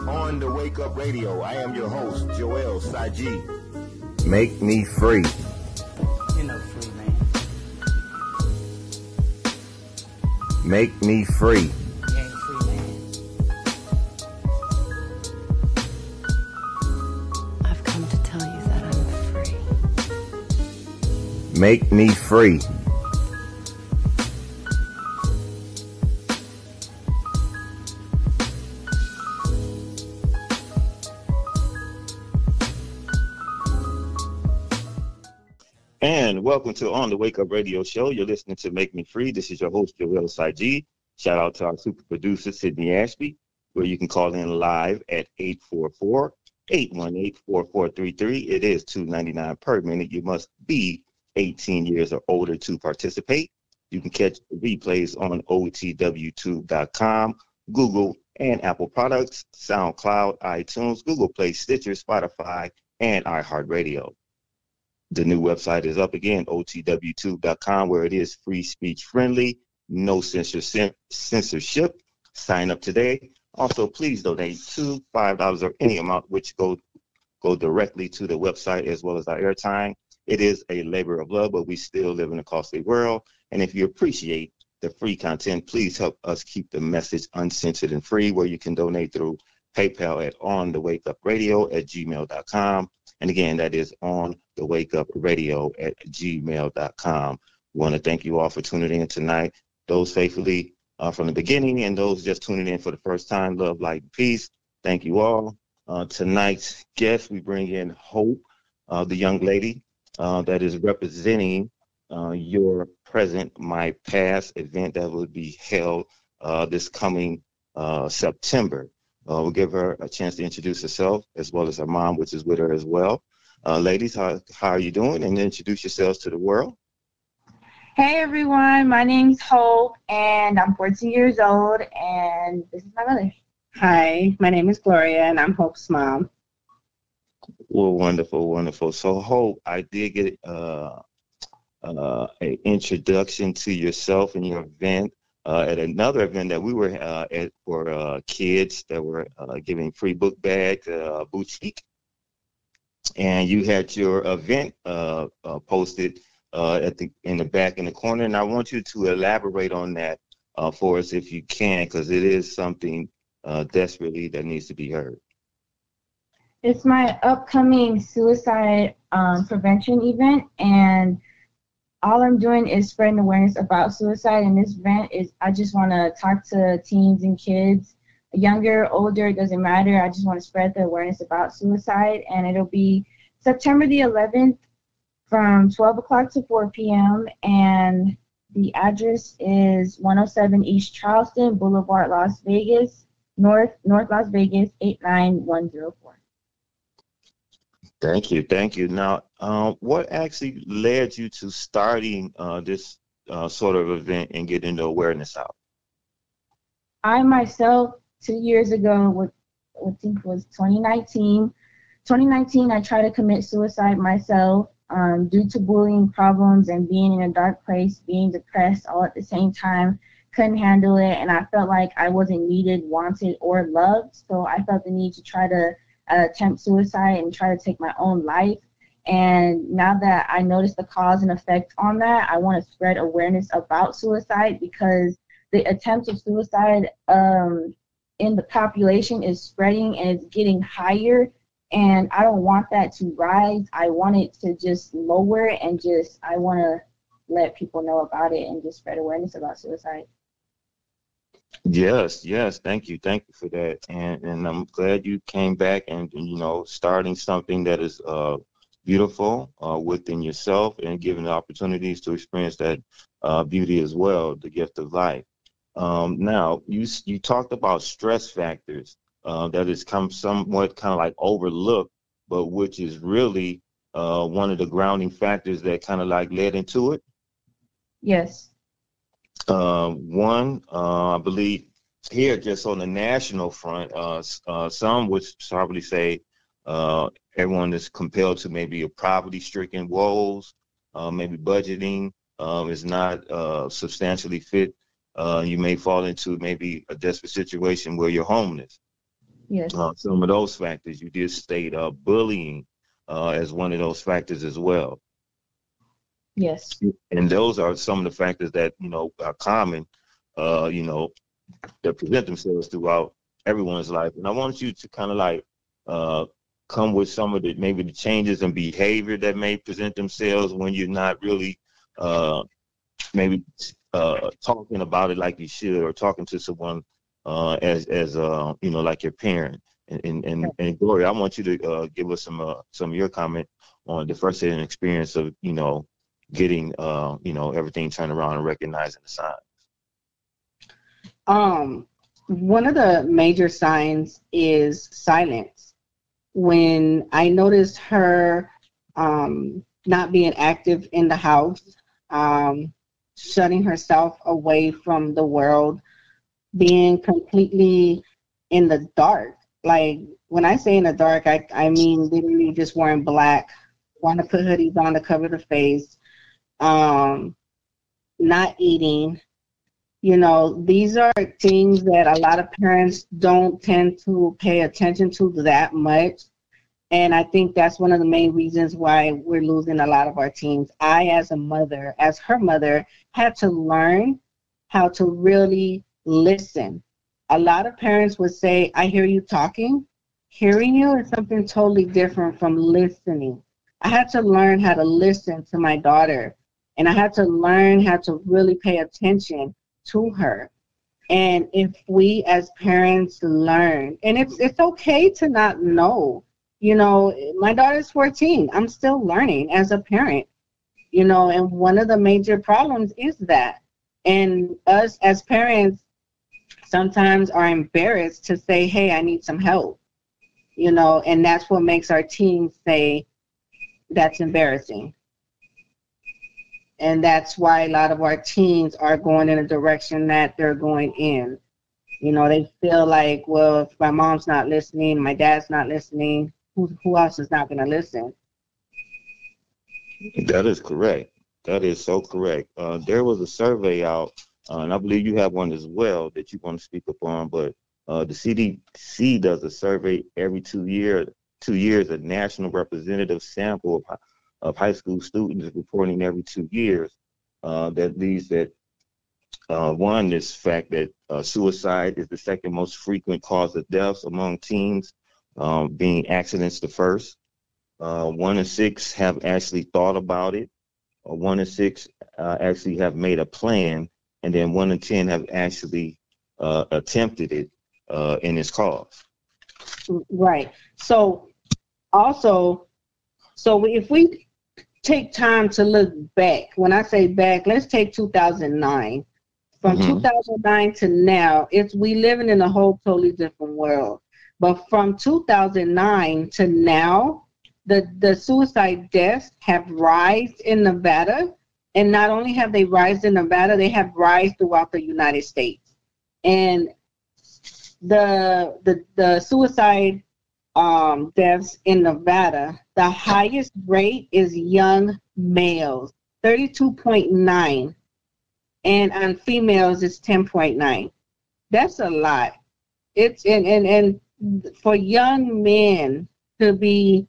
On the Wake Up Radio, I am your host, Joel Saji. Make me free. You know, free man. Make me free. You ain't free man. I've come to tell you that I'm free. Make me free. Welcome to On the Wake Up Radio Show. You're listening to Make Me Free. This is your host, Joel Saji. Shout out to our super producer, Sydney Ashby, where you can call in live at 844 818 4433. It is $2.99 per minute. You must be 18 years or older to participate. You can catch replays on otwtube.com, Google and Apple products, SoundCloud, iTunes, Google Play, Stitcher, Spotify, and iHeartRadio. The new website is up again, otw2.com, where it is free speech friendly, no censorship. censorship. Sign up today. Also, please donate two, five dollars or any amount, which go go directly to the website as well as our airtime. It is a labor of love, but we still live in a costly world. And if you appreciate the free content, please help us keep the message uncensored and free, where you can donate through PayPal at on the wake up radio at gmail.com. And again, that is on the wake up radio at gmail.com. We want to thank you all for tuning in tonight. Those faithfully uh, from the beginning and those just tuning in for the first time, love, light, peace. Thank you all. Uh, tonight's guest, we bring in Hope, uh, the young lady uh, that is representing uh, your present, my past event that will be held uh, this coming September. Uh, we'll give her a chance to introduce herself as well as her mom, which is with her as well. Uh, ladies, how, how are you doing? And introduce yourselves to the world. Hey everyone, my name's Hope and I'm 14 years old and this is my mother. Hi, my name is Gloria and I'm Hope's mom. Well, wonderful, wonderful. So, Hope, I did get uh, uh, an introduction to yourself and your event uh, at another event that we were uh, at for uh, kids that were uh, giving free book bags, uh, boutique, and you had your event uh, posted at the in the back in the corner, and I want you to elaborate on that for us if you can, because it is something desperately that needs to be heard. It's my upcoming suicide um, prevention event, and all I'm doing is spreading awareness about suicide. And this event is I just want to talk to teens and kids, younger, older, it doesn't matter. I just want to spread the awareness about suicide. And it'll be September the 11th from 12 o'clock to 4 p.m. And the address is 107 East Charleston Boulevard, Las Vegas, North North Las Vegas 89104. Thank you, thank you. Now, uh, what actually led you to starting uh, this uh, sort of event and getting the awareness out? I myself, two years ago, what I think was 2019. 2019, I tried to commit suicide myself um, due to bullying problems and being in a dark place, being depressed all at the same time. Couldn't handle it, and I felt like I wasn't needed, wanted, or loved. So I felt the need to try to attempt suicide and try to take my own life. And now that I notice the cause and effect on that, I want to spread awareness about suicide because the attempts of suicide um, in the population is spreading and it's getting higher. And I don't want that to rise. I want it to just lower and just, I want to let people know about it and just spread awareness about suicide. Yes, yes, thank you, thank you for that, and and I'm glad you came back and and you know starting something that is uh, beautiful uh, within yourself and giving the opportunities to experience that uh, beauty as well, the gift of life. Um, now you you talked about stress factors uh, that is come somewhat kind of like overlooked, but which is really uh, one of the grounding factors that kind of like led into it. Yes. Uh, one, uh, I believe here, just on the national front, uh, uh some would probably say uh, everyone is compelled to maybe a poverty-stricken woes, uh, maybe budgeting is not substantially fit. you may fall into maybe a desperate situation where you're homeless. Yes. Some of those factors you did state uh, bullying uh, as one of those factors as well. Yes. and those are some of the factors that you know are common, uh, you know, that present themselves throughout everyone's life. And I want you to kind of like uh, come with some of the maybe the changes in behavior that may present themselves when you're not really uh, maybe uh, talking about it like you should, or talking to someone uh, as as uh, you know like your parent. And and, and, and Gloria, I want you to uh, give us some uh, some of your comment on the first hand experience of you know getting uh, you know everything turned around and recognizing the signs. Um, one of the major signs is silence. When I noticed her um, not being active in the house, um, shutting herself away from the world, being completely in the dark. Like when I say in the dark, I, I mean literally just wearing black, want to put hoodies on to cover the face, um, not eating. You know, these are things that a lot of parents don't tend to pay attention to that much. And I think that's one of the main reasons why we're losing a lot of our teens. I, as a mother, as her mother, had to learn how to really listen. A lot of parents would say, I hear you talking. Hearing you is something totally different from listening. I had to learn how to listen to my daughter and I had to learn how to really pay attention to her. And if we as parents learn, and it's it's okay to not know. You know, my daughter's 14. I'm still learning as a parent. You know, and one of the major problems is that. And us as parents sometimes are embarrassed to say, "Hey, I need some help." You know, and that's what makes our teens say that's embarrassing and that's why a lot of our teens are going in a direction that they're going in. You know, they feel like, well, if my mom's not listening, my dad's not listening, who, who else is not going to listen? That is correct. That is so correct. Uh, there was a survey out, uh, and I believe you have one as well that you want to speak upon. But uh, the CDC does a survey every two years. Two years, a national representative sample of of high school students reporting every two years uh, that leads that uh, one is fact that uh, suicide is the second most frequent cause of deaths among teens, um, being accidents the first. Uh, one in six have actually thought about it. Uh, one in six uh, actually have made a plan, and then one in ten have actually attempted it in its cause. Right. So also, so if we take time to look back. When I say back, let's take 2009. From mm-hmm. 2009 to now, it's we living in a whole totally different world. But from 2009 to now, the the suicide deaths have risen in Nevada, and not only have they risen in Nevada, they have risen throughout the United States. And the the the suicide um, deaths in Nevada, the highest rate is young males, 32.9, and on females it's 10.9. That's a lot. It's and and and for young men to be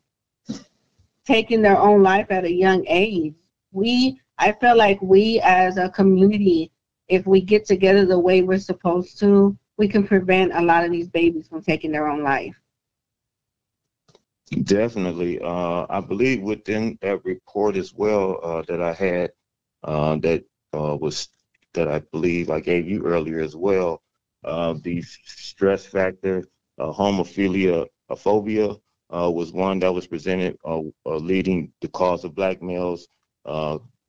taking their own life at a young age, we I feel like we as a community, if we get together the way we're supposed to, we can prevent a lot of these babies from taking their own life. Definitely. Uh, I believe within that report as well uh, that I had uh, that uh, was that I believe I gave you earlier as well. Uh, the stress factor, uh, homophilia, phobia was one that was presented, leading the cause of black males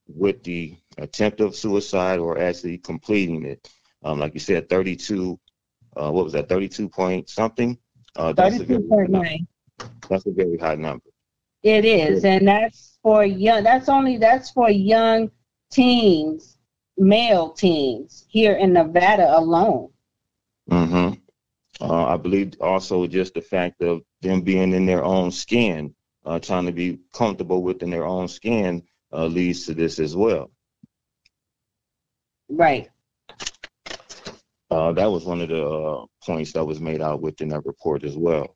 with the attempt of suicide or actually completing it. Um, like you said, 32. what was that? 32 point something. Uh, 32.9. That's a very high number. It is, and that's for young. That's only that's for young teens, male teens here in Nevada alone. Mm-hmm. Uh, I believe also just the fact of them being in their own skin, uh, trying to be comfortable within their own skin, uh, leads to this as well. Right. Uh, that was one of the uh, points that was made out within that report as well.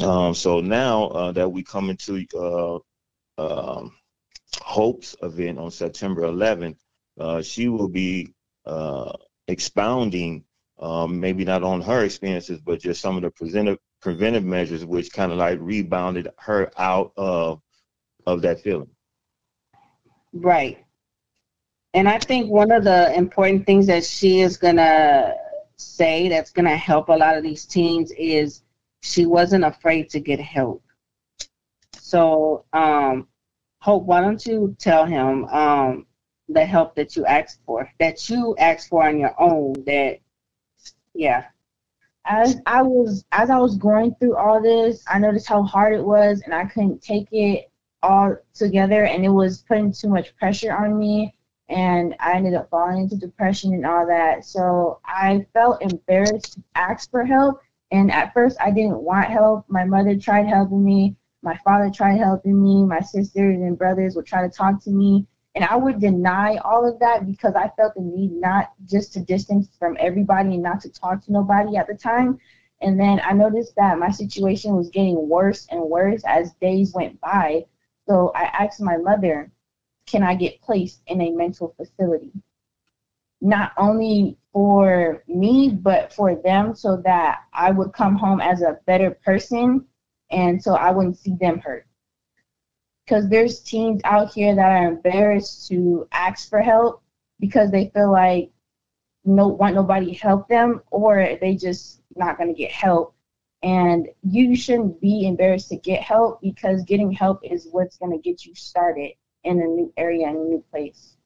Um, so now uh, that we come into uh, um, Hope's event on September 11th, uh, she will be uh, expounding um, maybe not on her experiences, but just some of the preventive preventive measures which kind of like rebounded her out of of that feeling. Right. And I think one of the important things that she is gonna say that's gonna help a lot of these teens is she wasn't afraid to get help. So, um, Hope, why don't you tell him um, the help that you asked for, that you asked for on your own, that, yeah. As I was as I was going through all this, I noticed how hard it was, and I couldn't take it all together, and it was putting too much pressure on me, and I ended up falling into depression and all that. So I felt embarrassed to ask for help, and at first I didn't want help. My mother tried helping me, my father tried helping me, my sisters and brothers would try to talk to me, and I would deny all of that because I felt the need not just to distance from everybody and not to talk to nobody at the time. And then I noticed that my situation was getting worse and worse as days went by. So I asked my mother, can I get placed in a mental facility? Not only for me, but for them so that I would come home as a better person and so I wouldn't see them hurt. Because there's teens out here that are embarrassed to ask for help because they feel like no want nobody to help them or they just not to get help. And you shouldn't be embarrassed to get help because getting help is what's to get you started in a new area and a new place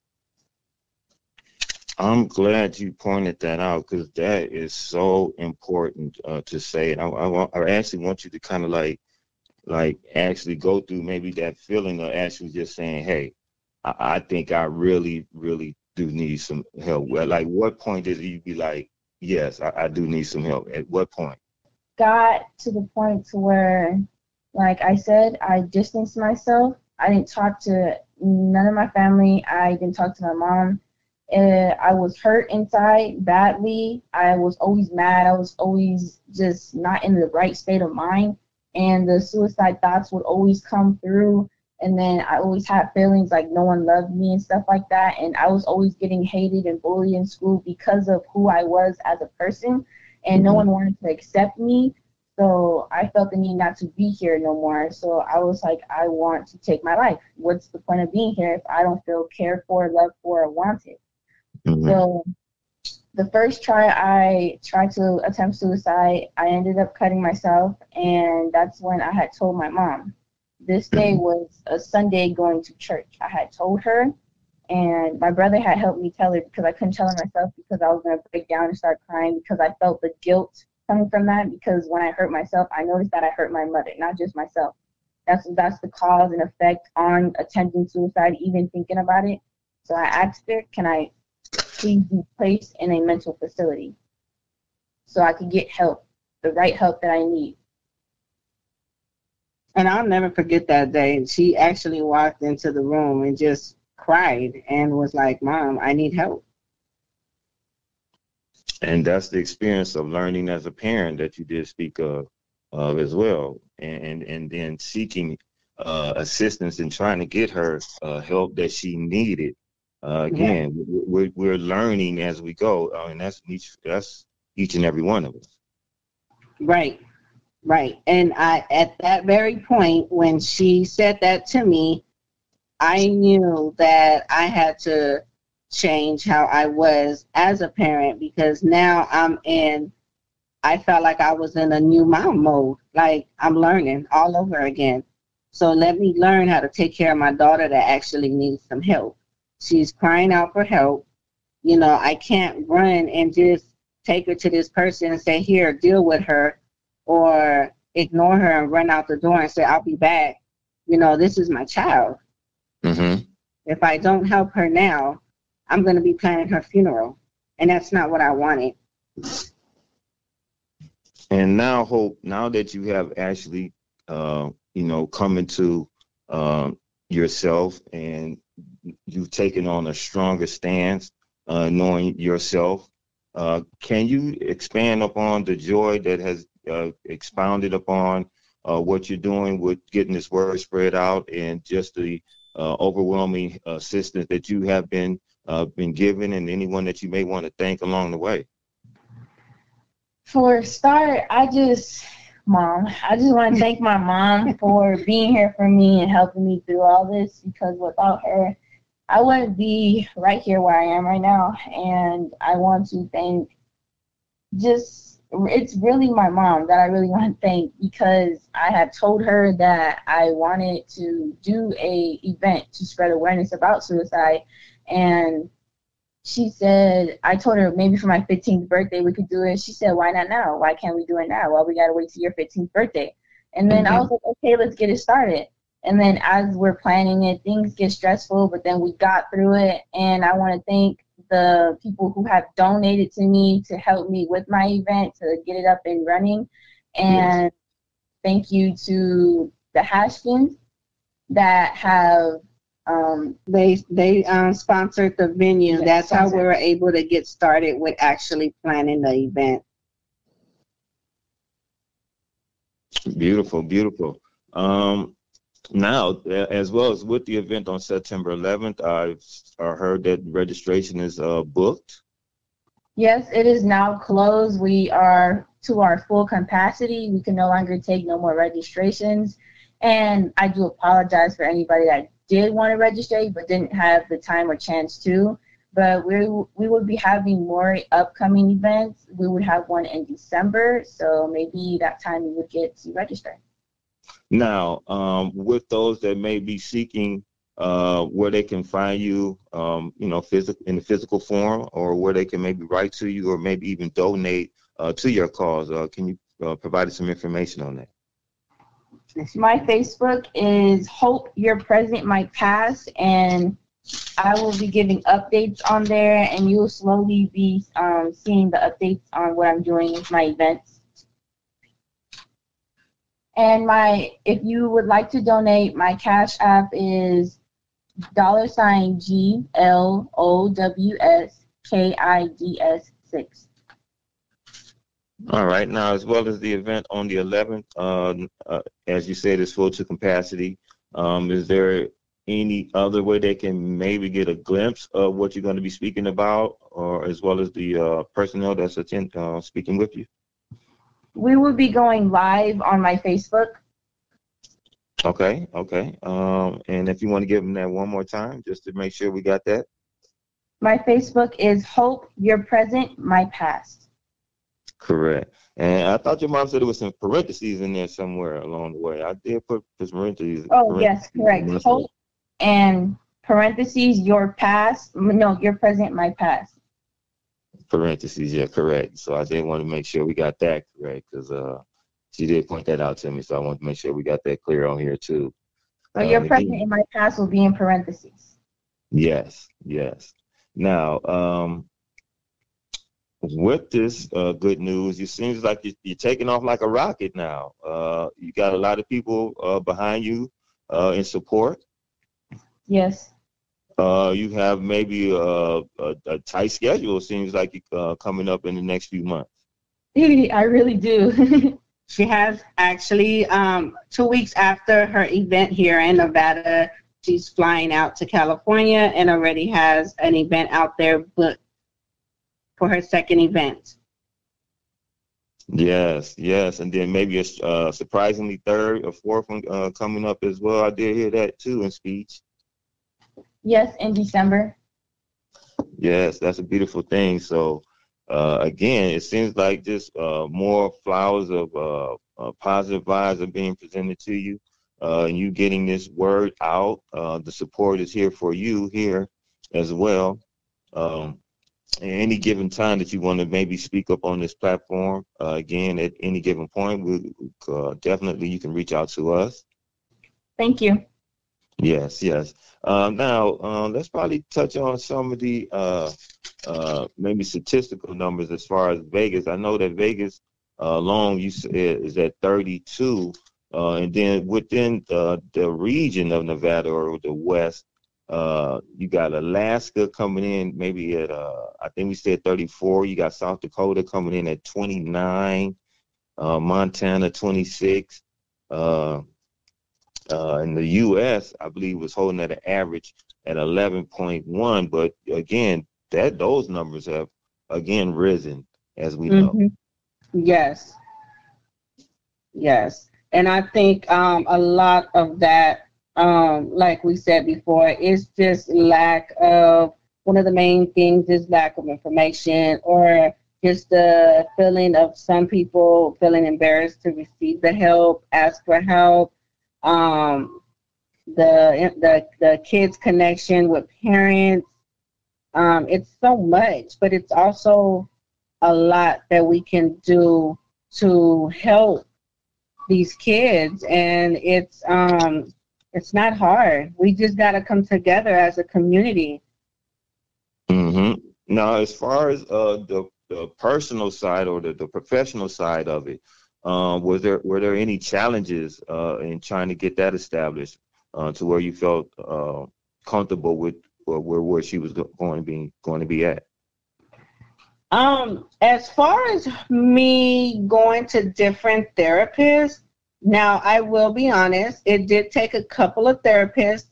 I'm glad you pointed that out because that is so important uh, to say. And I, I, want, I actually want you to kind of like like actually go through maybe that feeling of actually just saying, hey, I, I think I really, really do need some help. Well, like what point did you be like, yes, I, I do need some help? At what point? got to the point to where like i said i distanced myself i didn't talk to none of my family i didn't talk to my mom uh, i was hurt inside badly. I was always mad. I was always just not in the right state of mind. And the suicide thoughts would always come through. And then i always had feelings like no one loved me and stuff like that. And i was always getting hated and bullied in school because of who i was as a person. And no one wanted to accept me. So i felt the need not to be here no more. So i was like i want to take my life. What's the point of being here if i don't feel cared for loved for or wanted Mhm. so the first try I tried to attempt suicide, I ended up cutting myself, and that's when I had told my mom. This day was a Sunday going to church. I had told her, and my brother had helped me tell her because I couldn't tell her myself because I was going to break down and start crying because I felt the guilt coming from that because when I hurt myself, I noticed that I hurt my mother, not just myself. That's that's the cause and effect on attempting suicide, even thinking about it. So I asked her, "Can I please be placed in a mental facility so I could get help, the right help that I need. And I'll never forget that day. She actually walked into the room and just cried and was like, Mom, I need help. and that's the experience of learning as a parent that you did speak of, of as well, and and, and then seeking uh, assistance and trying to get her uh, help that she needed. Uh, again, we're, we're learning as we go, uh, and that's each that's each and every one of us. Right, right. And I, at that very point, when she said that to me, I knew that I had to change how I was as a parent because now I'm in, I felt like I was in a new mom mode. Like I'm learning all over again. So let me learn how to take care of my daughter that actually needs some help. She's crying out for help. You know, I can't run and just take her to this person and say, here, deal with her, or ignore her and run out the door and say, I'll be back. You know, this is my child. Mm-hmm. If I don't help her now, I'm going to be planning her funeral. And that's not what I wanted. And now, Hope, now that you have actually, uh, you know, come into uh, yourself and you've taken on a stronger stance, uh, knowing yourself, Uh, can you expand upon the joy that has uh, expounded upon uh, what you're doing with getting this word spread out and just the uh, overwhelming assistance that you have been uh, been given and anyone that you may want to thank along the way? For start, I just mom. I just want to thank my mom for being here for me and helping me through all this because without her, I wouldn't be right here where I am right now. And I want to thank just, it's really my mom that I really want to thank because I had told her that I wanted to do a event to spread awareness about suicide. And she said, I told her maybe for my 15th birthday we could do it. She said, why not now? Why can't we do it now? Well, we got to wait till your 15th birthday? And then mm-hmm. I was like, okay, let's get it started. And then as we're planning it, things get stressful, but then we got through it. And I want to thank the people who have donated to me to help me with my event to get it up and running. And yes. thank you to the Hashkins that have um, they they um, sponsored the venue. That's how we were able to get started with actually planning the event. Beautiful, beautiful. Um, now, as well as with the event on September 11th, I've heard that registration is uh, booked. Yes, it is now closed. We are to our full capacity. We can no longer take no more registrations. And I do apologize for anybody that did want to register but didn't have the time or chance to. But we we will be having more upcoming events. We would have one in December, so maybe that time you would get to register. Now, um, with those that may be seeking uh, where they can find you, um, you know, physical in the physical form, or where they can maybe write to you, or maybe even donate uh, to your cause. Uh, can you uh, provide some information on that? My Facebook is Hope Your Present My Past, and I will be giving updates on there, and you will slowly be um, seeing the updates on what I'm doing with my events. And my, if you would like to donate, my Cash App is dollar sign G L O W S K I D S six. All right. Now, as well as the event on the 11th, uh, uh, as you said, it's full to capacity. Um, is there any other way they can maybe get a glimpse of what you're going to be speaking about, or as well as the uh, personnel that's attend, uh, speaking with you? We will be going live on my Facebook. Okay. Okay. Um, and if you want to give them that one more time, just to make sure we got that. My Facebook is Hope Your Present, My Past. Correct. And I thought your mom said it was some parentheses in there somewhere along the way. I did put parentheses. Oh parentheses yes, correct. Hope and parentheses your past. No, your present, my past. Parentheses, yeah, correct. So I did want to make sure we got that correct because uh, she did point that out to me. So I want to make sure we got that clear on here too. Your um, present and my past will be in parentheses. Yes, yes. Now, um, with this uh, good news, it seems like you're, you're, taking off like a rocket now. Uh, you got a lot of people uh, behind you uh, in support. Yes. Uh, you have maybe a, a, a, tight schedule. Seems like uh, coming up in the next few months. I really do. she has actually um, two weeks after her event here in Nevada. She's flying out to California and already has an event out there booked for her second event. Yes, yes, and then maybe a uh, surprisingly third or fourth one uh, coming up as well. I did hear that too in speech. Yes, in December. Yes, that's a beautiful thing. So uh, again, it seems like just uh, more flowers of uh, uh, positive vibes are being presented to you, and you getting this word out. the support is here for you here as well. Um, any given time that you want to maybe speak up on this platform, uh, again, at any given point, we uh, definitely you can reach out to us. Thank you. Yes, yes. Um, now, um, let's probably touch on some of the uh, uh, maybe statistical numbers as far as Vegas. I know that Vegas uh, alone you said is at 32, uh, and then within the, the region of Nevada or the West, Uh, you got Alaska coming in maybe at uh, I think we said 34. You got South Dakota coming in at 29. Uh, Montana 26. Uh, in the U.S., I believe was holding at an average at 11.1. But again, that those numbers have again risen as we know. Mhm. Yes. Yes. And I think um, a lot of that, um, like we said before, is just lack of one of the main things is lack of information or just the feeling of some people feeling embarrassed to receive the help, ask for help. Um, the the the kids' connection with parents. Um, it's so much, but it's also a lot that we can do to help these kids and it's um it's not hard we just got to come together as a community Mm-hmm. Now, as far as uh, the the personal side or the, the professional side of it, um, was there were there any challenges uh, in trying to get that established uh, to where you felt uh, comfortable with uh, where where she was going to be going to be at? um as far as me going to different therapists now i will be honest it did take a couple of therapists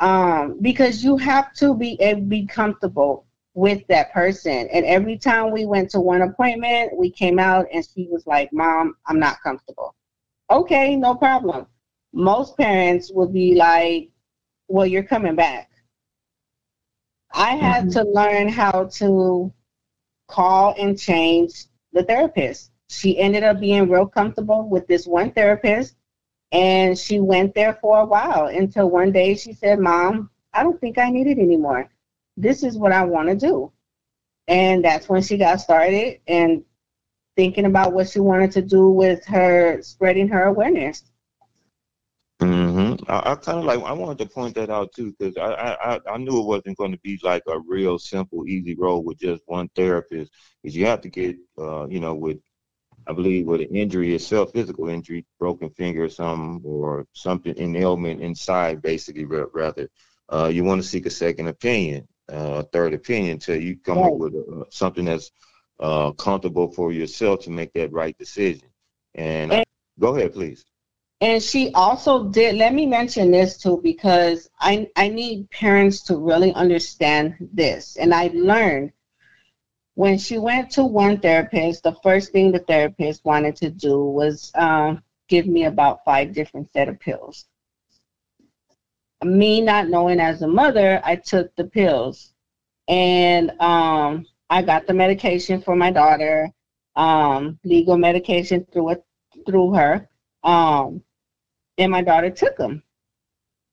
um because you have to be eh, be comfortable with that person and every time we went to one appointment we came out and she was like mom i'm not comfortable okay no problem most parents would be like well you're coming back i had Mhm. to learn how to call and change the therapist. She ended up being real comfortable with this one therapist and she went there for a while until one day she said, Mom, I don't think I need it anymore. This is what I want to do. And that's when she got started and thinking about what she wanted to do with her spreading her awareness. Mm-hmm. I, I kind of like I wanted to point that out too because I, I I- knew it wasn't going to be like a real simple easy road with just one therapist because you have to get uh you know with I believe with an injury itself physical injury broken finger or something or something an ailment inside basically rather uh you want to seek a second opinion uh third opinion until you come up with uh, something that's uh comfortable for yourself to make that right decision and And- go ahead please. And she also did, let me mention this too, because I, I need parents to really understand this. And I learned when she went to one therapist, the first thing the therapist wanted to do was um, give me about five different set of pills. Me not knowing as a mother, I took the pills. And um, I got the medication for my daughter, um, legal medication through it, through her. Um, and my daughter took them.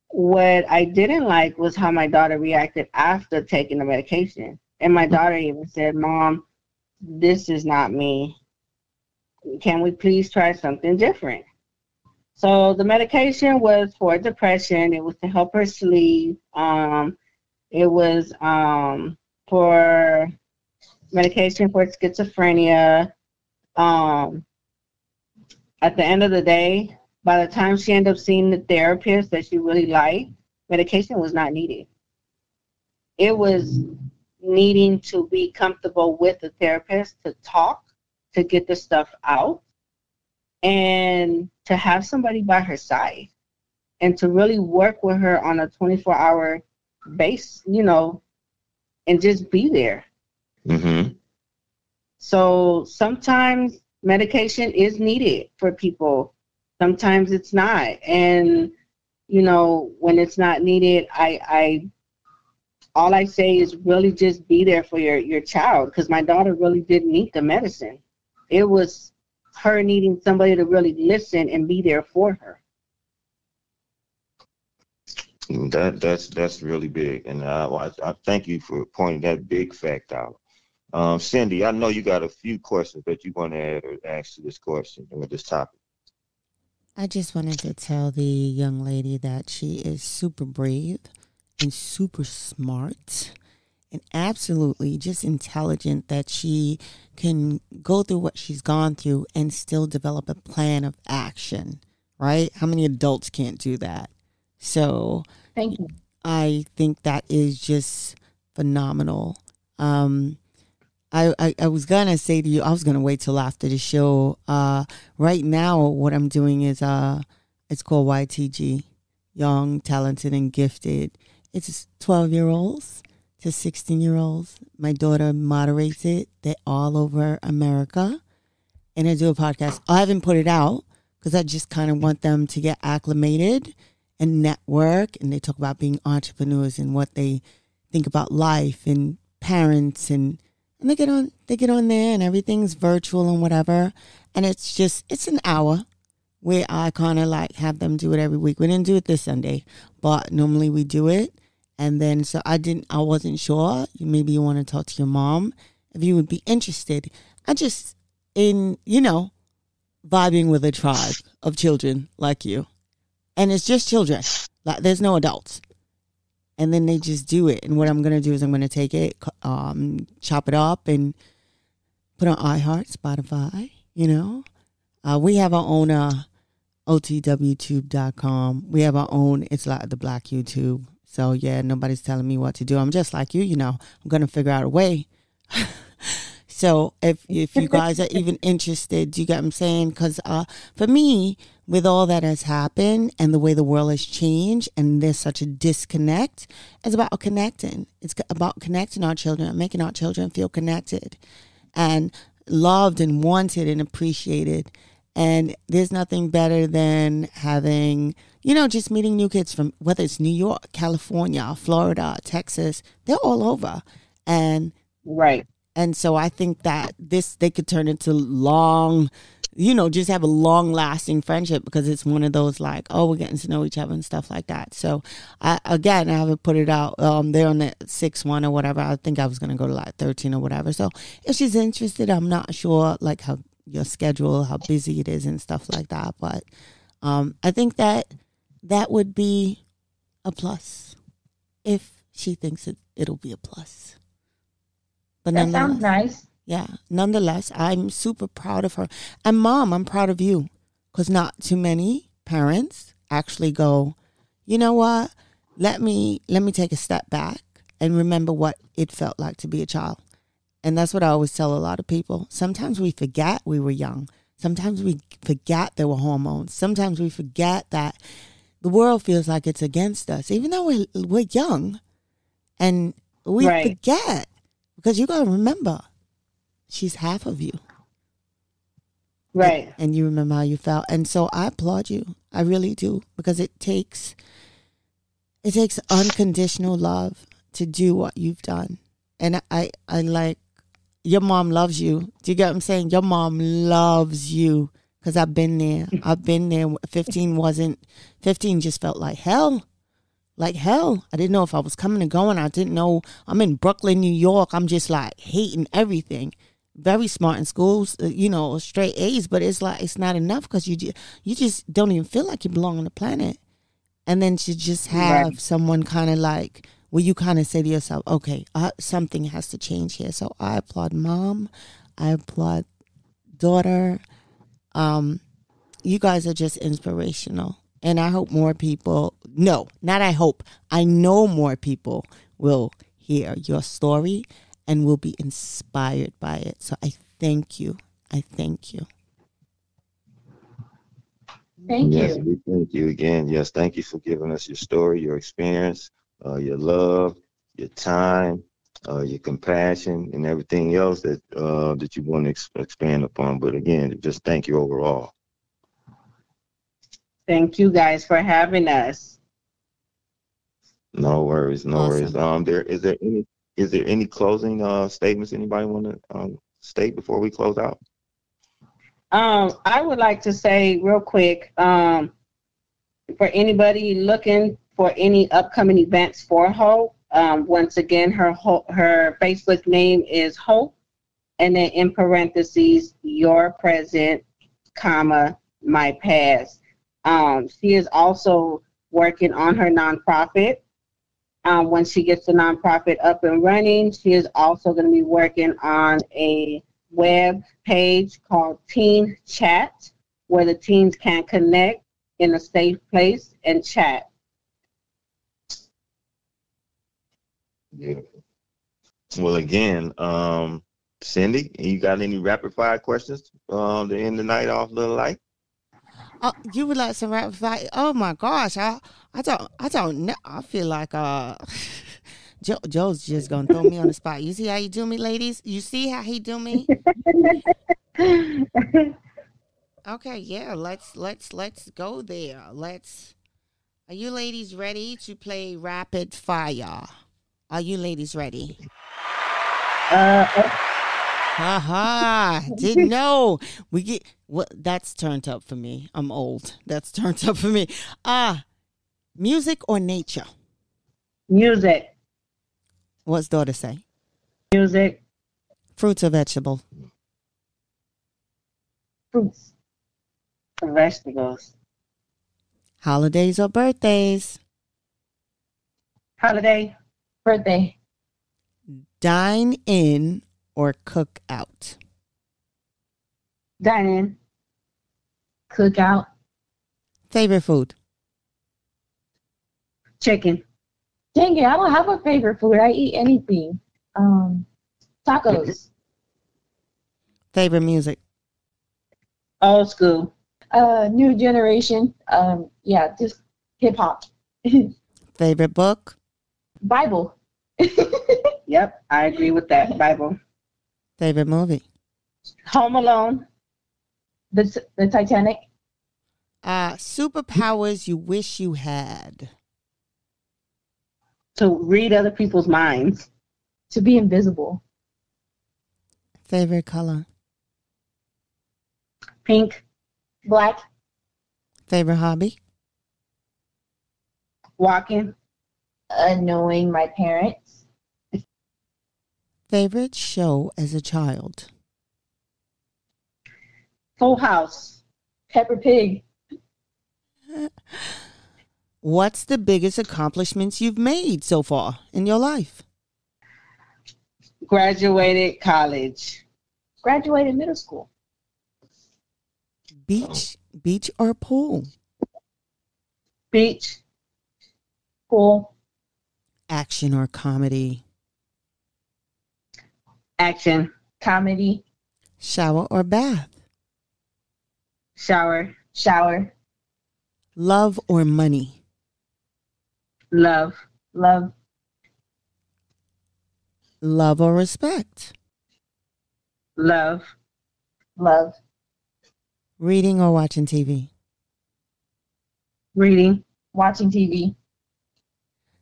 What I didn't like was how my daughter reacted after taking the medication. And my daughter even said, Mom, this is not me. Can we please try something different? So the medication was for depression. It was to help her sleep. Um, it was um, for medication for schizophrenia. Um, at the end of the day, by the time she ended up seeing the therapist that she really liked, medication was not needed. It was needing to be comfortable with the therapist to talk, to get the stuff out, and to have somebody by her side and to really work with her on a 24 hour base, you know, and just be there. hmm So sometimes medication is needed for people. Sometimes it's not. And you know, when it's not needed, I I all I say is really just be there for your your child because my daughter really didn't need the medicine. It was her needing somebody to really listen and be there for her. That that's that's really big, and uh, I, I thank you for pointing that big fact out. Um, Cindy, I know you got a few questions that you want to add or ask to this question or this topic. I just wanted to tell the young lady that she is super brave and super smart and absolutely just intelligent that she can go through what she's gone through and still develop a plan of action, right? How many adults can't do that? So, Thank you. I think that is just phenomenal. Um, I, I, I was gonna say to you, I was gonna wait till after the show. Uh, right now, what I'm doing is uh, it's called YTG, Young, Talented, and Gifted. It's 12 year olds to 16 year olds. My daughter moderates it. They're all over America, and I do a podcast. I haven't put it out because I just kind of want them to get acclimated and network. And they talk about being entrepreneurs and what they think about life and parents and and they get on they get on there and everything's virtual and whatever and it's just it's an hour where i kind of like have them do it every week we didn't do it this sunday but normally we do it and then so i didn't i wasn't sure maybe you want to talk to your mom if you would be interested i just in you know vibing with a tribe of children like you and it's just children like there's no adults and then they just do it. And what I'm gonna do is I'm gonna take it, um, chop it up, and put on iHeart, Spotify. You know, uh, we have our own uh, OTWTube.com. We have our own. It's like the Black YouTube. So yeah, nobody's telling me what to do. I'm just like you. You know, I'm gonna figure out a way. so if if you guys are even interested, do you get what I'm saying? Because uh, for me, with all that has happened and the way the world has changed and there's such a disconnect, it's about connecting. It's about connecting our children, making our children feel connected and loved and wanted and appreciated. And there's nothing better than having, you know, just meeting new kids from whether it's New York, California, Florida, Texas, they're all over. And right. And so I think that this they could turn into long you know, just have a long lasting friendship because it's one of those like, oh, we're getting to know each other and stuff like that. So, I, again, I haven't put it out. Um, they're on the six one or whatever. I think I was gonna go to like thirteen or whatever. So, if she's interested, I'm not sure like how your schedule, how busy it is, and stuff like that. But um, I think that that would be a plus if she thinks it, it'll be a plus. But that sounds nice yeah. Nonetheless, I'm super proud of her. And mom, I'm proud of you because not too many parents actually go, you know what? Let me let me take a step back and remember what it felt like to be a child. And that's what I always tell a lot of people. Sometimes we forget we were young. Sometimes we forget there were hormones. Sometimes we forget that the world feels like it's against us, even though we're, we're young. And we right. forget because you got to remember she's half of you. Right. And, and, you remember how you felt. And so I applaud you. I really do because it takes it takes unconditional love to do what you've done. And I I like your mom loves you. Do you get what I'm saying? Your mom loves you because I've been there. I've been there. 15 wasn't 15 just felt like hell. Like hell. I didn't know if I was coming and going. I didn't know I'm in Brooklyn, New York. I'm just like hating everything very smart in schools, uh, you know, straight A's, but it's like it's not enough because you you just don't even feel like you belong on the planet. And then to just have right. someone kind of like where you kind of say to yourself, okay, uh, something has to change here. So I applaud mom, I applaud daughter. Um, you guys are just inspirational, and I hope more people. No, not I hope. I know more people will hear your story and will be inspired by it. So I thank you. I thank you. Thank yes, you. We thank you again. Yes, thank you for giving us your story, your experience, uh, your love, your time, uh, your compassion, and everything else that uh, that you want to ex- expand upon. But again, just thank you overall. Thank you guys for having us. No worries, no awesome. worries. Um, there is there any is there any closing uh, statements anybody want to um, state before we close out? Um, I would like to say real quick um, for anybody looking for any upcoming events for Hope. Um, once again, her her Facebook name is Hope, and then in parentheses, your present, comma my past. Um, she is also working on her nonprofit um, when she gets the nonprofit up and running, she is also going to be working on a web page called Teen Chat, where the teens can connect in a safe place and chat. Beautiful. Well, again, um, Cindy, you got any rapid fire questions um, to end the night off, little light? Oh, you would like some rapid fire? Oh my gosh, I I don't I don't know. I feel like uh, Joe, Joe's just gonna throw me on the spot. You see how you do me, ladies? You see how he do me? Okay, yeah, let's let's let's go there. Let's. Are you ladies ready to play rapid fire? Are you ladies ready? Uh, Haha, didn't know. We get what that's turned up for me. I'm old. That's turned up for me. Ah, music or nature? music, What's daughter say? music, Fruits or vegetable? Fruits. vegetables, Holidays or birthdays? holiday, Birthday. Dine in or cook out? Dine in. Cook out. Favorite food? chicken, Dang it, I don't have a favorite food. I eat anything. Um, tacos. Favorite music? old school, Uh, new generation. Um, yeah, just hip hop. Favorite book? Bible. Yep, I agree with that. Bible. Favorite movie? Home Alone. The the Titanic. Uh, superpowers you wish you had. To read other people's minds. To be invisible. Favorite color? Pink. Black. Favorite hobby? Walking. Uh, knowing my parents. Favorite show as a child? Full House. Peppa Pig. What's the biggest accomplishments you've made so far in your life? Graduated college. Graduated middle school. Beach, beach or pool? Beach. Pool. Action or comedy? Action. Comedy. Shower or bath? Shower. Shower. Love or money? Love. Love. Love or respect? Love. Love. Reading or watching TV? Reading. Watching TV.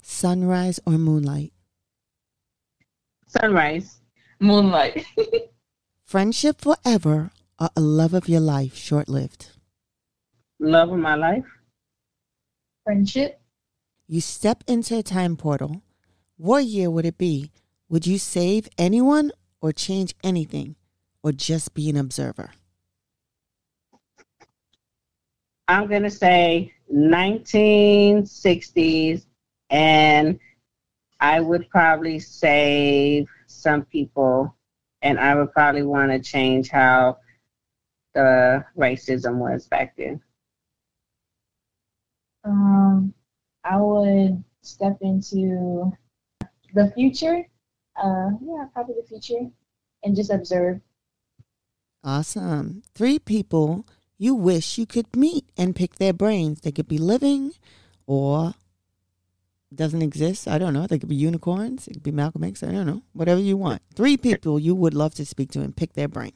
Sunrise or moonlight? Sunrise. Moonlight. Friendship forever or a love of your life short lived? Love of my life. Friendship. You step into a time portal. What year would it be? Would you save anyone or change anything or just be an observer? I'm going to say 1960s, and I would probably save some people, and I would probably want to change how the racism was back then. Um, I would step into the future. Uh, yeah, probably the future, and just observe. Awesome. Three people you wish you could meet and pick their brains. They could be living or doesn't exist. I don't know. They could be unicorns. It could be Malcolm X. I don't know. Whatever you want. Three people you would love to speak to and pick their brain.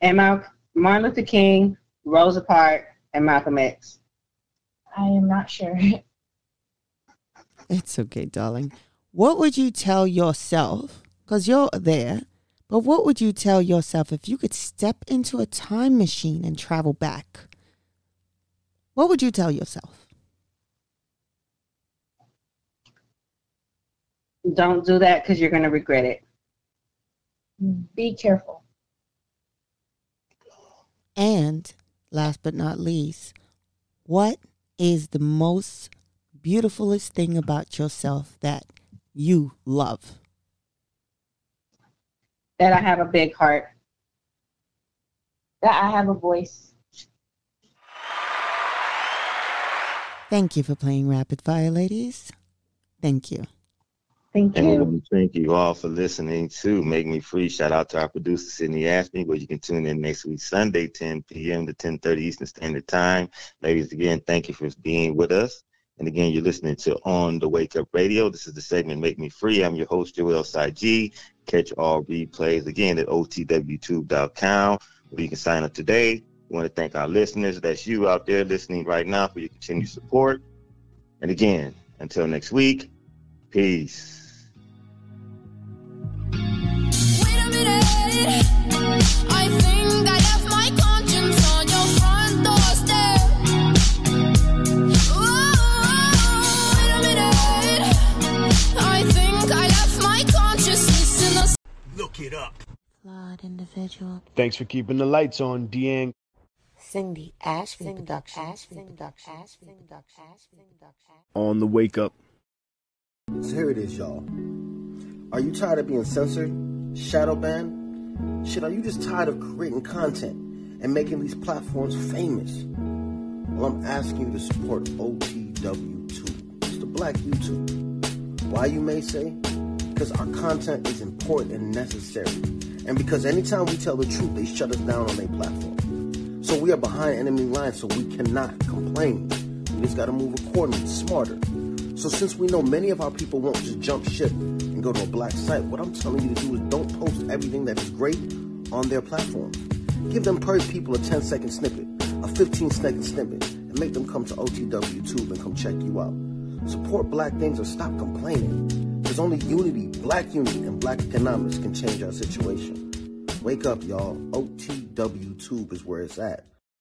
And Mal- Martin Luther King, Rosa Parks, and Malcolm X. I am not sure. It's okay, darling. What would you tell yourself? Because you're there. But what would you tell yourself if you could step into a time machine and travel back? What would you tell yourself? Don't do that because you're going to regret it. Be careful. And last but not least, what is the most beautifulest thing about yourself that you love? That I have a big heart. That I have a voice. Thank you for playing Rapid Fire, ladies. Thank you. Thank And we you. want to thank you all for listening to Make Me Free. Shout out to our producer, Sydney Ashby, where you can tune in next week, Sunday, 10 p.m. to 10.30 Eastern Standard Time. Ladies, again, thank you for being with us. And again, you're listening to On the Wake Up Radio. This is the segment Make Me Free. I'm your host, Joel Saiji. Catch all replays again at otwtube.com, where you can sign up today. We want to thank our listeners. That's you out there listening right now for your continued support. And again, until next week, peace. Individual. Thanks for keeping the lights on, Deang. Cindy Ashby Productions. On the wake up. So here it is, y'all. Are you tired of being censored, shadow banned? Shit, are you just tired of creating content and making these platforms famous? Well, I'm asking you to support OTW Tube. It's the black YouTube. Why, you may say? Because our content is important and necessary. And because anytime we tell the truth, they shut us down on their platform. So we are behind enemy lines, so we cannot complain. We just gotta move accordingly, smarter. So since we know many of our people won't just jump ship go to a black site, what I'm telling you to do is don't post everything that is great on their platform. Give them per people a 10 second snippet, a 15 second snippet, and make them come to OTW Tube and come check you out. Support black things or stop complaining. Because only unity, black unity, and black economics can change our situation. Wake up, y'all. OTW Tube is where it's at.